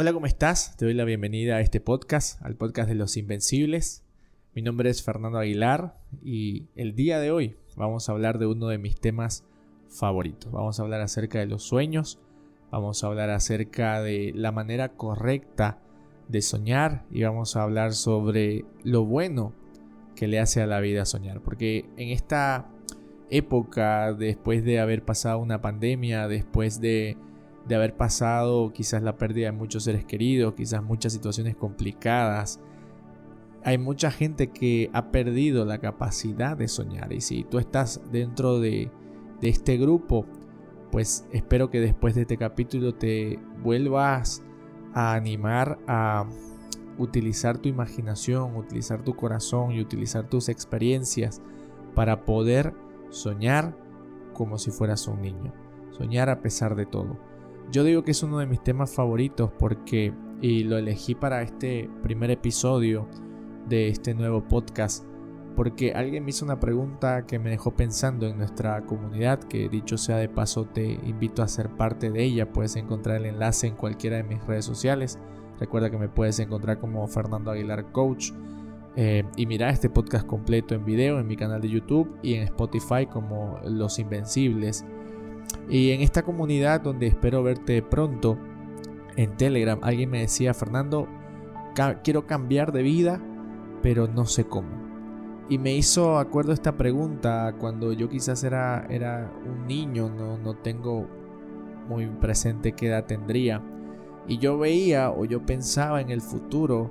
Hola, ¿cómo estás? Te doy la bienvenida a este podcast, al podcast de los Invencibles. Mi nombre es Fernando Aguilar y el día de hoy vamos a hablar de uno de mis temas favoritos. Vamos a hablar acerca de los sueños, vamos a hablar acerca de la manera correcta de soñar y vamos a hablar sobre lo bueno que le hace a la vida soñar. Porque en esta época, después de haber pasado una pandemia, después de de haber pasado quizás la pérdida de muchos seres queridos, quizás muchas situaciones complicadas. Hay mucha gente que ha perdido la capacidad de soñar y si tú estás dentro de, de este grupo, pues espero que después de este capítulo te vuelvas a animar a utilizar tu imaginación, utilizar tu corazón y utilizar tus experiencias para poder soñar como si fueras un niño. Soñar a pesar de todo. Yo digo que es uno de mis temas favoritos porque, y lo elegí para este primer episodio de este nuevo podcast, porque alguien me hizo una pregunta que me dejó pensando en nuestra comunidad, que dicho sea de paso te invito a ser parte de ella, puedes encontrar el enlace en cualquiera de mis redes sociales, recuerda que me puedes encontrar como Fernando Aguilar Coach. Eh, y mira este podcast completo en video en mi canal de YouTube y en Spotify como Los Invencibles. Y en esta comunidad donde espero verte pronto, en Telegram, alguien me decía, Fernando, quiero cambiar de vida, pero no sé cómo. Y me hizo acuerdo esta pregunta cuando yo quizás era, era un niño, no, no tengo muy presente qué edad tendría. Y yo veía o yo pensaba en el futuro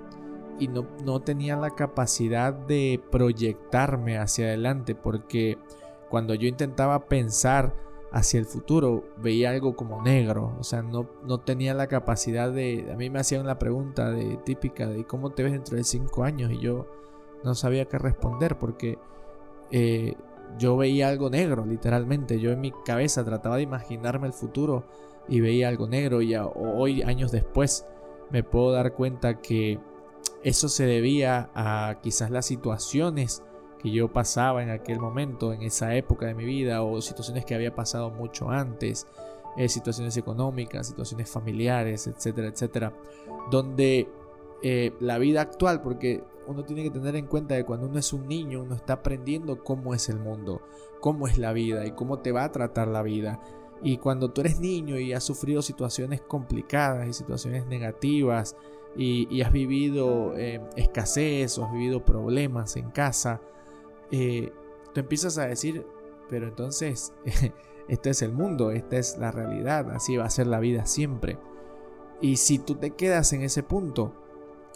y no, no tenía la capacidad de proyectarme hacia adelante porque cuando yo intentaba pensar hacia el futuro veía algo como negro, o sea, no, no tenía la capacidad de... A mí me hacían la pregunta de, típica de cómo te ves dentro de cinco años y yo no sabía qué responder porque eh, yo veía algo negro, literalmente. Yo en mi cabeza trataba de imaginarme el futuro y veía algo negro y hoy, años después, me puedo dar cuenta que eso se debía a quizás las situaciones que yo pasaba en aquel momento, en esa época de mi vida, o situaciones que había pasado mucho antes, eh, situaciones económicas, situaciones familiares, etcétera, etcétera, donde eh, la vida actual, porque uno tiene que tener en cuenta que cuando uno es un niño, uno está aprendiendo cómo es el mundo, cómo es la vida y cómo te va a tratar la vida. Y cuando tú eres niño y has sufrido situaciones complicadas y situaciones negativas y, has vivido eh, escasez o has vivido problemas en casa, eh, tú empiezas a decir, pero entonces, este es el mundo, esta es la realidad, así va a ser la vida siempre. Y si tú te quedas en ese punto,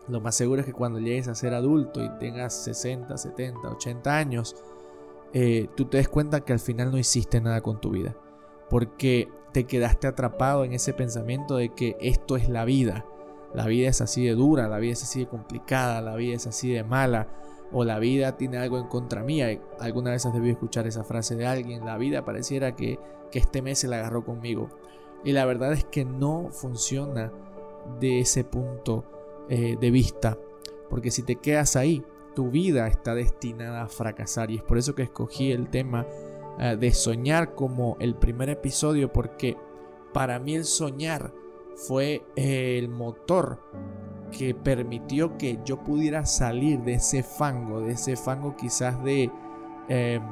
lo más seguro es que cuando llegues a ser adulto y tengas 60, 70, 80 años, eh, tú te des cuenta que al final no hiciste nada con tu vida. Porque te quedaste atrapado en ese pensamiento de que esto es la vida. La vida es así de dura, la vida es así de complicada, la vida es así de mala, o la vida tiene algo en contra mía. Alguna vez has debido escuchar esa frase de alguien, la vida pareciera que, este mes se la agarró conmigo. Y la verdad es que no funciona de ese punto eh, de vista, porque si te quedas ahí, tu vida está destinada a fracasar. Y es por eso que escogí el tema eh, de soñar como el primer episodio, porque para mí el soñar fue eh, el motor que permitió que yo pudiera salir de ese fango, de ese fango quizás de, em,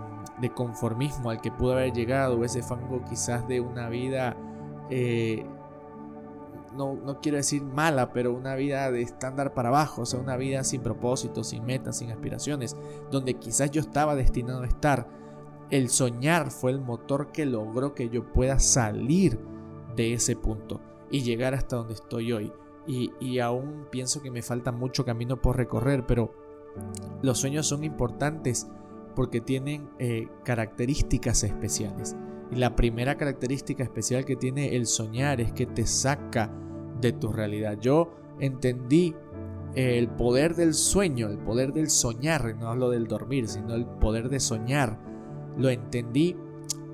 de conformismo al que pude haber llegado, ese fango quizás de una vida, eh, no, no, quiero decir mala, pero una vida de estándar para abajo, o sea, una vida sin propósito, sin metas, sin aspiraciones, donde quizás yo estaba destinado a estar. El soñar fue el motor que logró que yo pueda salir de ese punto y llegar hasta donde estoy hoy y, aún pienso que me falta mucho camino por recorrer, pero los sueños son importantes porque tienen eh, características especiales. Y la primera característica especial que tiene el soñar es que te saca de tu realidad. Yo entendí el poder del sueño, el poder del soñar, no hablo del dormir, sino el poder de soñar. Lo entendí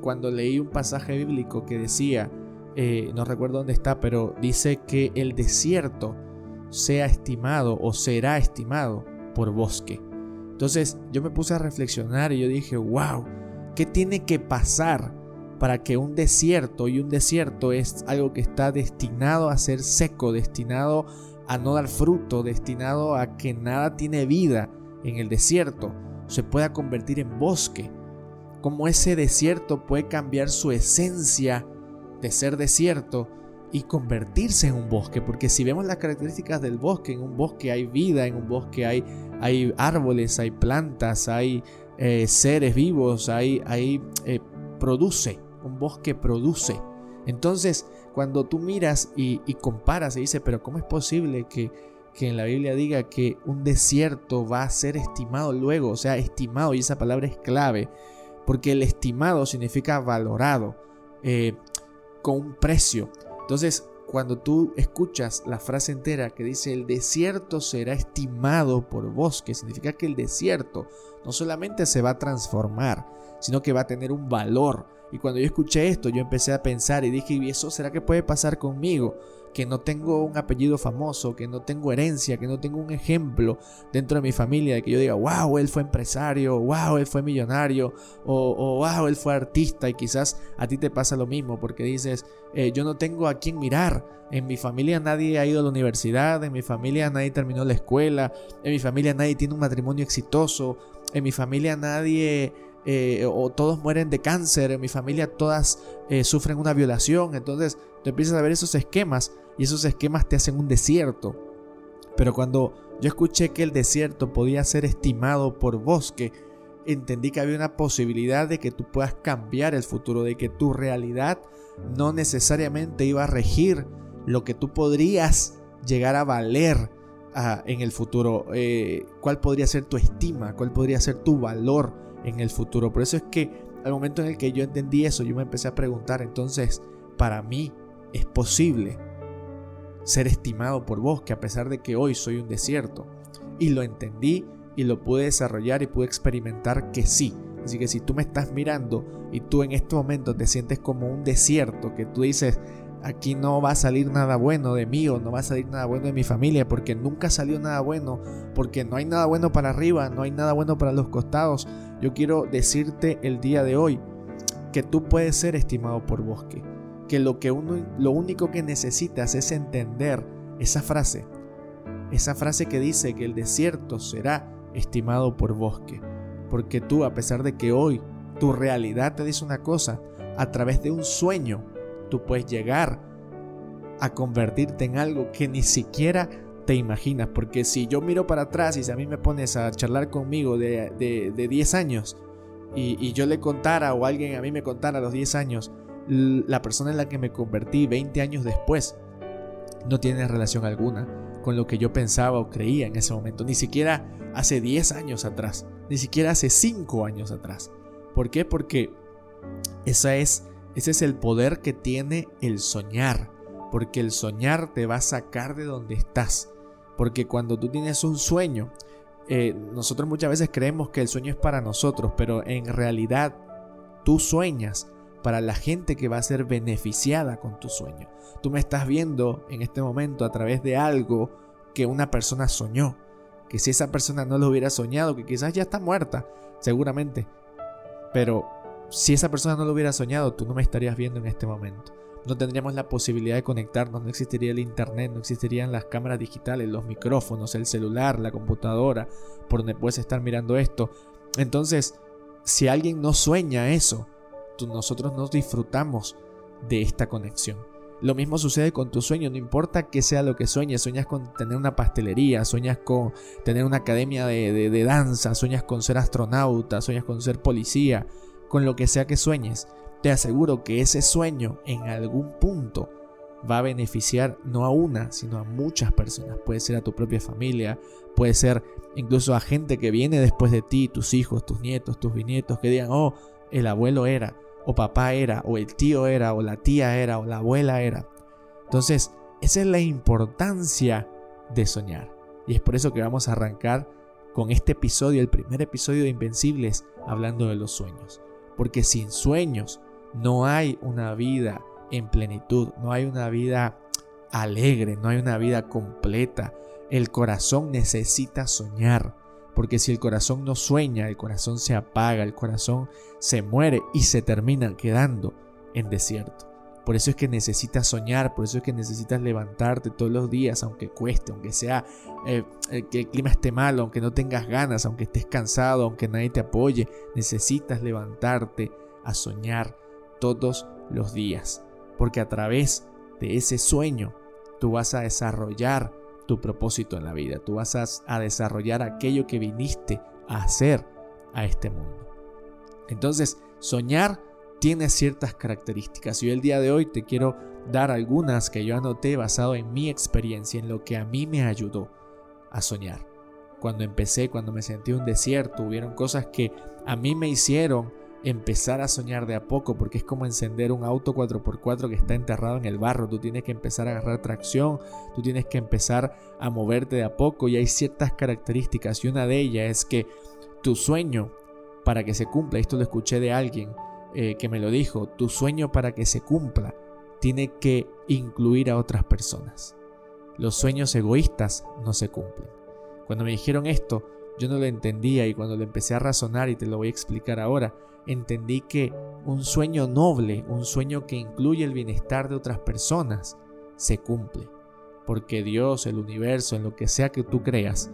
cuando leí un pasaje bíblico que decía, eh, no recuerdo dónde está, pero dice que el desierto sea estimado o será estimado por bosque. Entonces yo me puse a reflexionar y yo dije, wow, ¿qué tiene que pasar para que un desierto, y un desierto es algo que está destinado a ser seco, destinado a no dar fruto, destinado a que nada tiene vida en el desierto, se pueda convertir en bosque. Como ese desierto puede cambiar su esencia de ser desierto y convertirse en un bosque, porque si vemos las características del bosque, en un bosque hay vida, en un bosque hay, hay árboles, hay plantas, hay eh, seres vivos, hay, hay eh, produce, un bosque produce. Entonces, cuando tú miras y, comparas y dices, pero ¿cómo es posible que, que en la Biblia diga que un desierto va a ser estimado luego? O sea, estimado, y esa palabra es clave, porque el estimado significa valorado, eh, con un precio. Entonces, cuando tú escuchas la frase entera que dice el desierto será estimado por bosque, significa que el desierto no solamente se va a transformar, sino que va a tener un valor. Y cuando yo escuché esto, yo empecé a pensar y dije, ¿y eso será que puede pasar conmigo? que no tengo un apellido famoso, que no tengo herencia, que no tengo un ejemplo dentro de mi familia de que yo diga, wow, él fue empresario, wow, él fue millonario, o, wow, él fue artista, y quizás a ti te pasa lo mismo, porque dices, eh, yo no tengo a quién mirar, en mi familia nadie ha ido a la universidad, en mi familia nadie terminó la escuela, en mi familia nadie tiene un matrimonio exitoso, en mi familia nadie... Eh, o todos mueren de cáncer, en mi familia todas eh, sufren una violación, entonces tú empiezas a ver esos esquemas y esos esquemas te hacen un desierto. Pero cuando yo escuché que el desierto podía ser estimado por bosque, entendí que había una posibilidad de que tú puedas cambiar el futuro, de que tu realidad no necesariamente iba a regir lo que tú podrías llegar a valer ah, en el futuro. Eh, ¿Cuál podría ser tu estima? ¿Cuál podría ser tu valor en el futuro? Por eso es que al momento en el que yo entendí eso, yo me empecé a preguntar, entonces, para mí es posible ser estimado por vos, que a pesar de que hoy soy un desierto. Y lo entendí y lo pude desarrollar y pude experimentar que sí. Así que si tú me estás mirando y tú en este momento te sientes como un desierto, que tú dices, aquí no va a salir nada bueno de mí o no va a salir nada bueno de mi familia, porque nunca salió nada bueno, porque no hay nada bueno para arriba, no hay nada bueno para los costados, yo quiero decirte el día de hoy que tú puedes ser estimado por bosque que lo, que uno, lo único que necesitas es entender esa frase. Esa frase que dice que el desierto será estimado por bosque. Porque tú, a pesar de que hoy tu realidad te dice una cosa, a través de un sueño, tú puedes llegar a convertirte en algo que ni siquiera te imaginas. Porque si yo miro para atrás y si a mí me pones a charlar conmigo de, de, 10 años y, y, yo le contara o alguien a mí me contara a los 10 años la persona en la que me convertí 20 años después no tiene relación alguna con lo que yo pensaba o creía en ese momento, ni siquiera hace 10 años atrás, ni siquiera hace 5 años atrás. ¿Por qué? Porque esa es, ese es el poder que tiene el soñar, porque el soñar te va a sacar de donde estás, porque cuando tú tienes un sueño, eh, nosotros muchas veces creemos que el sueño es para nosotros, pero en realidad tú sueñas para la gente que va a ser beneficiada con tu sueño. Tú me estás viendo en este momento a través de algo que una persona soñó. Que si esa persona no lo hubiera soñado, que quizás ya está muerta, seguramente. Pero si esa persona no lo hubiera soñado, tú no me estarías viendo en este momento. No tendríamos la posibilidad de conectarnos, no existiría el internet, no existirían las cámaras digitales, los micrófonos, el celular, la computadora, por donde puedes estar mirando esto. Entonces, si alguien no sueña eso, nosotros nos disfrutamos de esta conexión. Lo mismo sucede con tu sueño, no importa que sea lo que sueñes, sueñas con tener una pastelería, sueñas con tener una academia de, de, danza, sueñas con ser astronauta, sueñas con ser policía, con lo que sea que sueñes, te aseguro que ese sueño en algún punto va a beneficiar no a una, sino a muchas personas. Puede ser a tu propia familia, puede ser incluso a gente que viene después de ti, tus hijos, tus nietos, tus bisnietos, que digan, oh, el abuelo era, o papá era, o el tío era, o la tía era, o la abuela era. Entonces, esa es la importancia de soñar. Y es por eso que vamos a arrancar con este episodio, el primer episodio de Invencibles, hablando de los sueños. Porque sin sueños no hay una vida en plenitud, no hay una vida alegre, no hay una vida completa. El corazón necesita soñar. Porque si el corazón no sueña, el corazón se apaga, el corazón se muere y se termina quedando en desierto. Por eso es que necesitas soñar, por eso es que necesitas levantarte todos los días, aunque cueste, aunque sea eh, eh, que el clima esté malo, aunque no tengas ganas, aunque estés cansado, aunque nadie te apoye. Necesitas levantarte a soñar todos los días, porque a través de ese sueño tú vas a desarrollar tu propósito en la vida, tú vas a desarrollar aquello que viniste a hacer a este mundo. Entonces, soñar tiene ciertas características. Y el día de hoy te quiero dar algunas que yo anoté basado en mi experiencia, en lo que a mí me ayudó a soñar. Cuando empecé, cuando me sentí un desierto, hubieron cosas que a mí me hicieron empezar a soñar de a poco, porque es como encender un auto 4x4 que está enterrado en el barro. Tú tienes que empezar a agarrar tracción, tú tienes que empezar a moverte de a poco y hay ciertas características y una de ellas es que tu sueño para que se cumpla, esto lo escuché de alguien, eh, que me lo dijo, tu sueño para que se cumpla tiene que incluir a otras personas. Los sueños egoístas no se cumplen. Cuando me dijeron esto, yo no lo entendía y cuando lo empecé a razonar y te lo voy a explicar ahora, entendí que un sueño noble, un sueño que incluye el bienestar de otras personas, se cumple. Porque Dios, el universo, en lo que sea que tú creas,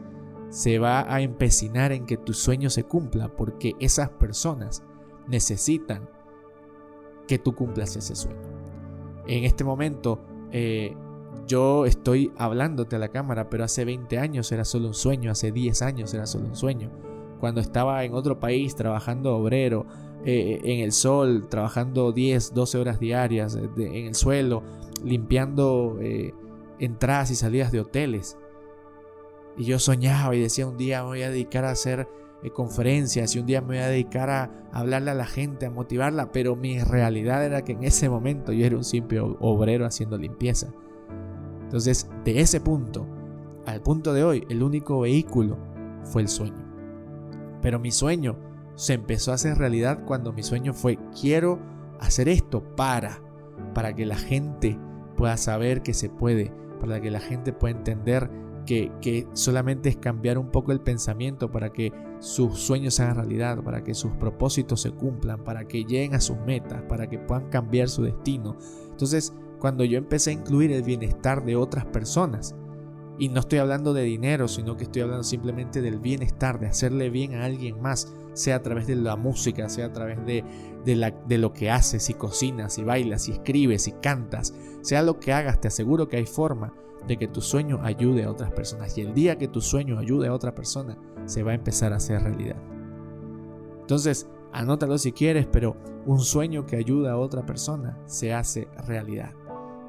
se va a empecinar en que tu sueño se cumpla porque esas personas necesitan que tú cumplas ese sueño. En este momento eh, yo estoy hablándote a la cámara, pero hace 20 años era solo un sueño, hace 10 años era solo un sueño. Cuando estaba en otro país trabajando obrero, eh, en el sol, trabajando 10, 12 horas diarias en el suelo, limpiando eh, entradas y salidas de hoteles. Y yo soñaba y decía un día voy a dedicar a hacer eh, conferencias y un día me voy a dedicar a hablarle a la gente, a motivarla, pero mi realidad era que en ese momento yo era un simple obrero haciendo limpieza. Entonces, de ese punto al punto de hoy, el único vehículo fue el sueño. Pero mi sueño se empezó a hacer realidad cuando mi sueño fue quiero hacer esto para para que la gente pueda saber que se puede, para que la gente pueda entender que, solamente es cambiar un poco el pensamiento para que sus sueños se hagan realidad, para que sus propósitos se cumplan, para que lleguen a sus metas, para que puedan cambiar su destino. Entonces, cuando yo empecé a incluir el bienestar de otras personas, y no estoy hablando de dinero, sino que estoy hablando simplemente del bienestar, de hacerle bien a alguien más, sea a través de la música, sea a través de, de, de lo que haces, si cocinas, si bailas, si escribes, si cantas, sea lo que hagas, te aseguro que hay forma de que tu sueño ayude a otras personas. Y el día que tu sueño ayude a otra persona, se va a empezar a hacer realidad. Entonces, anótalo si quieres, pero un sueño que ayuda a otra persona se hace realidad.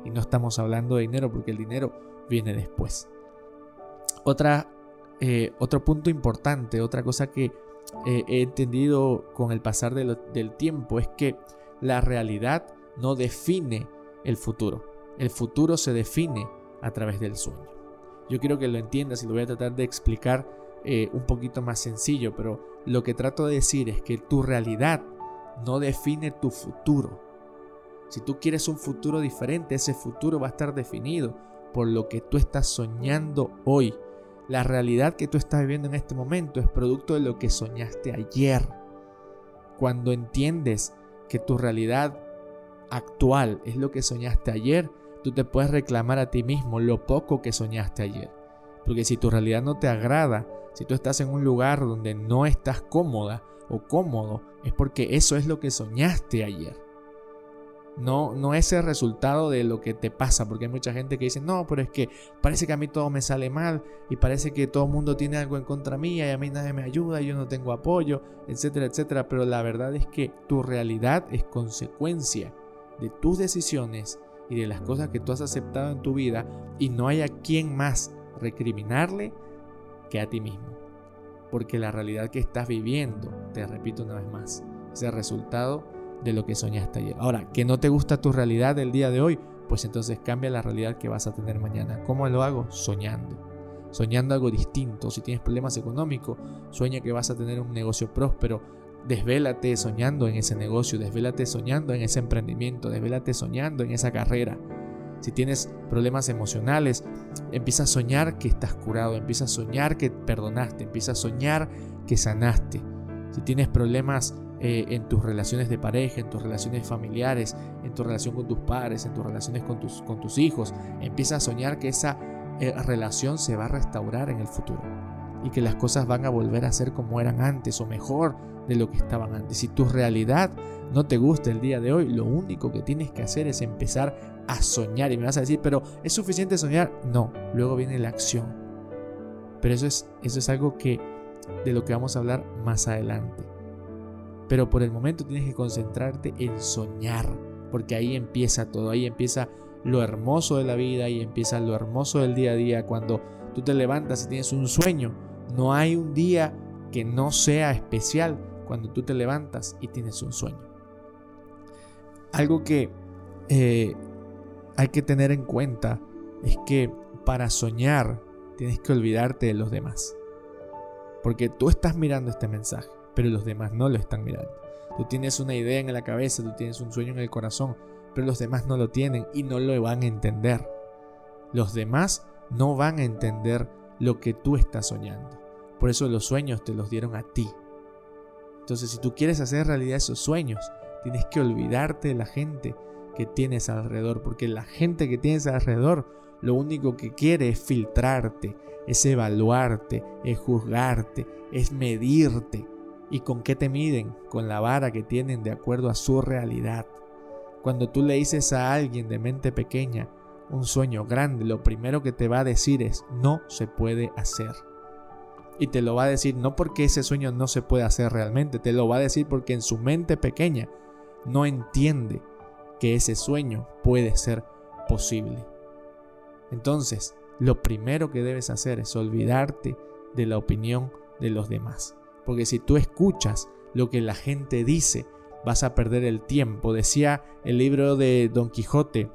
Y no estamos hablando de dinero porque el dinero viene después. Otra, eh, otro punto importante, otra cosa que eh, he entendido con el pasar del tiempo es que la realidad no define el futuro. El futuro se define a través del sueño. Yo quiero que lo entiendas y lo voy a tratar de explicar eh, un poquito más sencillo, pero lo que trato de decir es que tu realidad no define tu futuro. Si tú quieres un futuro diferente, ese futuro va a estar definido por lo que tú estás soñando hoy. La realidad que tú estás viviendo en este momento es producto de lo que soñaste ayer. Cuando entiendes que tu realidad actual es lo que soñaste ayer, tú te puedes reclamar a ti mismo lo poco que soñaste ayer. Porque si tu realidad no te agrada, si tú estás en un lugar donde no estás cómoda o cómodo, es porque eso es lo que soñaste ayer. No, no es el resultado de lo que te pasa, porque hay mucha gente que dice, no, pero es que parece que a mí todo me sale mal y parece que todo el mundo tiene algo en contra mía y a mí nadie me ayuda, y yo no tengo apoyo, etcétera, etcétera. Pero la verdad es que tu realidad es consecuencia de tus decisiones y de las cosas que tú has aceptado en tu vida y no hay a quien más recriminarle que a ti mismo. Porque la realidad que estás viviendo, te repito una vez más, es el resultado de lo que soñaste ayer. Ahora, que no te gusta tu realidad del día de hoy, pues entonces cambia la realidad que vas a tener mañana. ¿Cómo lo hago? Soñando. Soñando algo distinto. Si tienes problemas económicos, sueña que vas a tener un negocio próspero Desvélate soñando en ese negocio, desvélate soñando en ese emprendimiento, desvélate soñando en esa carrera. Si tienes problemas emocionales, empieza a soñar que estás curado, empieza a soñar que perdonaste, empieza a soñar que sanaste. Si tienes problemas eh, en tus relaciones de pareja, en tus relaciones familiares, en tu relación con tus padres, en tus relaciones con tus, hijos. Empieza a soñar que esa eh, relación se va a restaurar en el futuro y que las cosas van a volver a ser como eran antes o mejor de lo que estaban antes. Si tu realidad no te gusta el día de hoy, lo único que tienes que hacer es empezar a soñar. Y me vas a decir, pero ¿es suficiente soñar? No, luego viene la acción. Pero eso es, eso es algo que de lo que vamos a hablar más adelante. Pero por el momento tienes que concentrarte en soñar, porque ahí empieza todo, ahí empieza lo hermoso de la vida, y empieza lo hermoso del día a día. Cuando tú te levantas y tienes un sueño, no hay un día que no sea especial cuando tú te levantas y tienes un sueño. Algo que eh, hay que tener en cuenta es que para soñar tienes que olvidarte de los demás. Porque tú estás mirando este mensaje, pero los demás no lo están mirando. Tú tienes una idea en la cabeza, tú tienes un sueño en el corazón, pero los demás no lo tienen y no lo van a entender. Los demás no van a entender lo que tú estás soñando. Por eso los sueños te los dieron a ti. Entonces, si tú quieres hacer realidad esos sueños, tienes que olvidarte de la gente que tienes alrededor, porque la gente que tienes alrededor lo único que quiere es filtrarte, es evaluarte, es juzgarte, es medirte. ¿Y con qué te miden? Con la vara que tienen de acuerdo a su realidad. Cuando tú le dices a alguien de mente pequeña un sueño grande, lo primero que te va a decir es no se puede hacer. Y te lo va a decir no porque ese sueño no se puede hacer realmente, te lo va a decir porque en su mente pequeña no entiende que ese sueño puede ser posible. Entonces, lo primero que debes hacer es olvidarte de la opinión de los demás. Porque si tú escuchas lo que la gente dice, vas a perder el tiempo. Decía el libro de Don Quijote,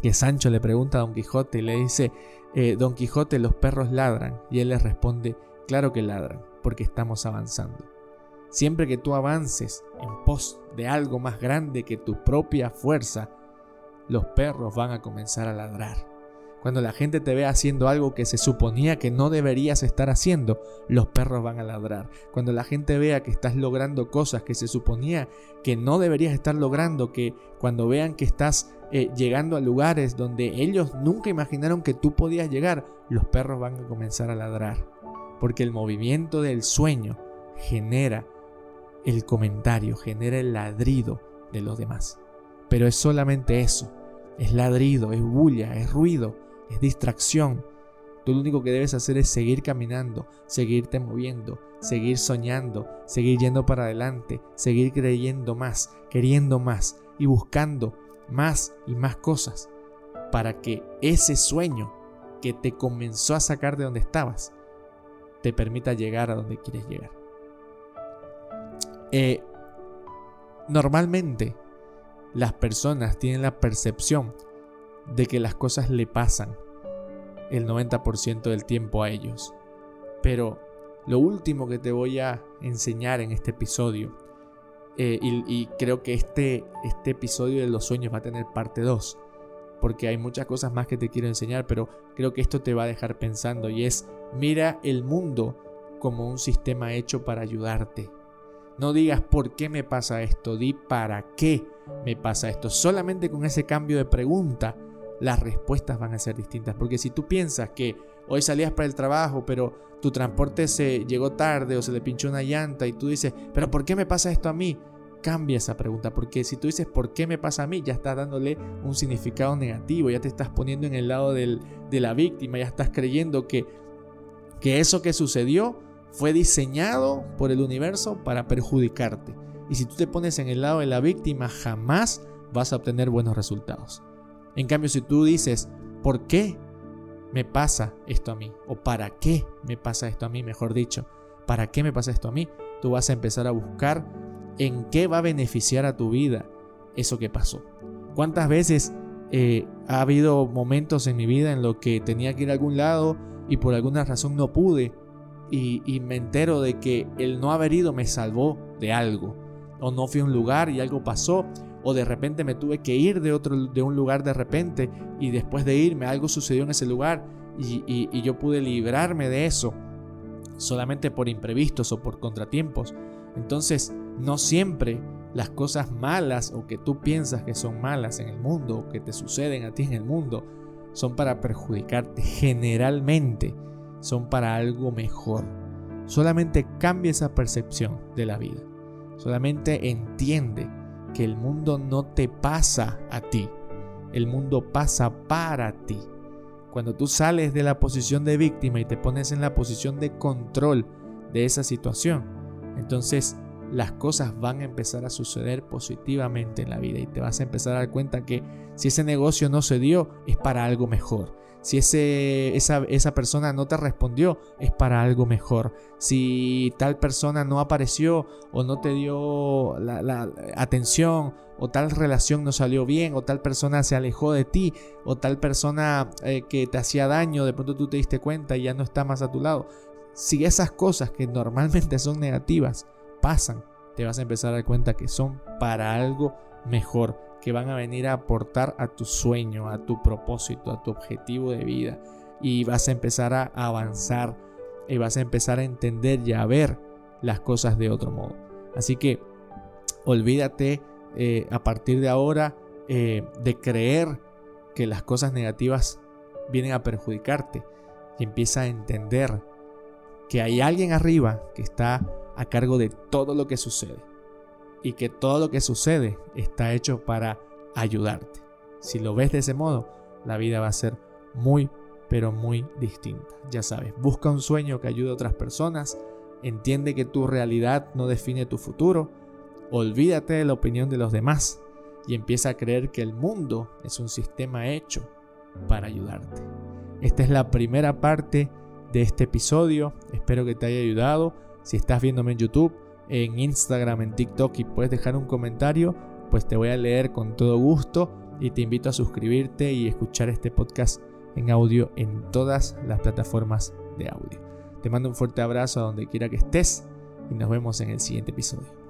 que Sancho le pregunta a Don Quijote y le dice, eh, Don Quijote, los perros ladran. Y él le responde, claro que ladran, porque estamos avanzando. Siempre que tú avances en pos de algo más grande que tu propia fuerza, los perros van a comenzar a ladrar. Cuando la gente te ve haciendo algo que se suponía que no deberías estar haciendo, los perros van a ladrar. Cuando la gente vea que estás logrando cosas que se suponía que no deberías estar logrando, que cuando vean que estás eh, llegando a lugares donde ellos nunca imaginaron que tú podías llegar, los perros van a comenzar a ladrar. Porque el movimiento del sueño genera el comentario, genera el ladrido de los demás. Pero es solamente eso, es ladrido, es bulla, es ruido es distracción. Tú lo único que debes hacer es seguir caminando, seguirte moviendo, seguir soñando, seguir yendo para adelante, seguir creyendo más, queriendo más y buscando más y más cosas para que ese sueño que te comenzó a sacar de donde estabas te permita llegar a donde quieres llegar. Eh, normalmente las personas tienen la percepción de que las cosas le pasan el 90% del tiempo a ellos. Pero lo último que te voy a enseñar en este episodio, eh, y, creo que este, este episodio de los sueños va a tener parte 2, porque hay muchas cosas más que te quiero enseñar, pero creo que esto te va a dejar pensando y es, mira el mundo como un sistema hecho para ayudarte. No digas por qué me pasa esto, di para qué me pasa esto. Solamente con ese cambio de pregunta las respuestas van a ser distintas. Porque si tú piensas que hoy salías para el trabajo, pero tu transporte se llegó tarde o se le pinchó una llanta y tú dices, pero ¿por qué me pasa esto a mí? Cambia esa pregunta, porque si tú dices ¿por qué me pasa a mí? Ya estás dándole un significado negativo, ya te estás poniendo en el lado de la víctima, ya estás creyendo que, que eso que sucedió fue diseñado por el universo para perjudicarte. Y si tú te pones en el lado de la víctima, jamás vas a obtener buenos resultados. En cambio, si tú dices, ¿por qué me pasa esto a mí? O ¿para qué me pasa esto a mí? Mejor dicho, ¿para qué me pasa esto a mí? Tú vas a empezar a buscar en qué va a beneficiar a tu vida eso que pasó. ¿Cuántas veces eh, ha habido momentos en mi vida en los que tenía que ir a algún lado y por alguna razón no pude y, y, me entero de que el no haber ido me salvó de algo o no fui a un lugar y algo pasó o de repente me tuve que ir de, otro, de un lugar de repente y después de irme algo sucedió en ese lugar y, yo pude librarme de eso solamente por imprevistos o por contratiempos. Entonces, no siempre las cosas malas o que tú piensas que son malas en el mundo o que te suceden a ti en el mundo son para perjudicarte. Generalmente son para algo mejor. Solamente cambia esa percepción de la vida. Solamente entiende que el mundo no te pasa a ti. El mundo pasa para ti. Cuando tú sales de la posición de víctima y te pones en la posición de control de esa situación, entonces las cosas van a empezar a suceder positivamente en la vida y te vas a empezar a dar cuenta que si ese negocio no se dio es para algo mejor. Si ese, esa, esa, persona no te respondió, es para algo mejor. Si tal persona no apareció o no te dio la, atención o tal relación no salió bien o tal persona se alejó de ti o tal persona eh, que te hacía daño, de pronto tú te diste cuenta y ya no está más a tu lado. Si esas cosas que normalmente son negativas pasan, te vas a empezar a dar cuenta que son para algo mejor, que van a venir a aportar a tu sueño, a tu propósito, a tu objetivo de vida. Y vas a empezar a avanzar y vas a empezar a entender y a ver las cosas de otro modo. Así que olvídate eh, a partir de ahora eh, de creer que las cosas negativas vienen a perjudicarte y empieza a entender que hay alguien arriba que está a cargo de todo lo que sucede y que todo lo que sucede está hecho para ayudarte. Si lo ves de ese modo, la vida va a ser muy, pero muy distinta. Ya sabes, busca un sueño que ayude a otras personas, entiende que tu realidad no define tu futuro, olvídate de la opinión de los demás y empieza a creer que el mundo es un sistema hecho para ayudarte. Esta es la primera parte de este episodio, espero que te haya ayudado si estás viéndome en YouTube, en Instagram, en TikTok y puedes dejar un comentario, pues te voy a leer con todo gusto y te invito a suscribirte y escuchar este podcast en audio en todas las plataformas de audio. Te mando un fuerte abrazo a donde quiera que estés y nos vemos en el siguiente episodio.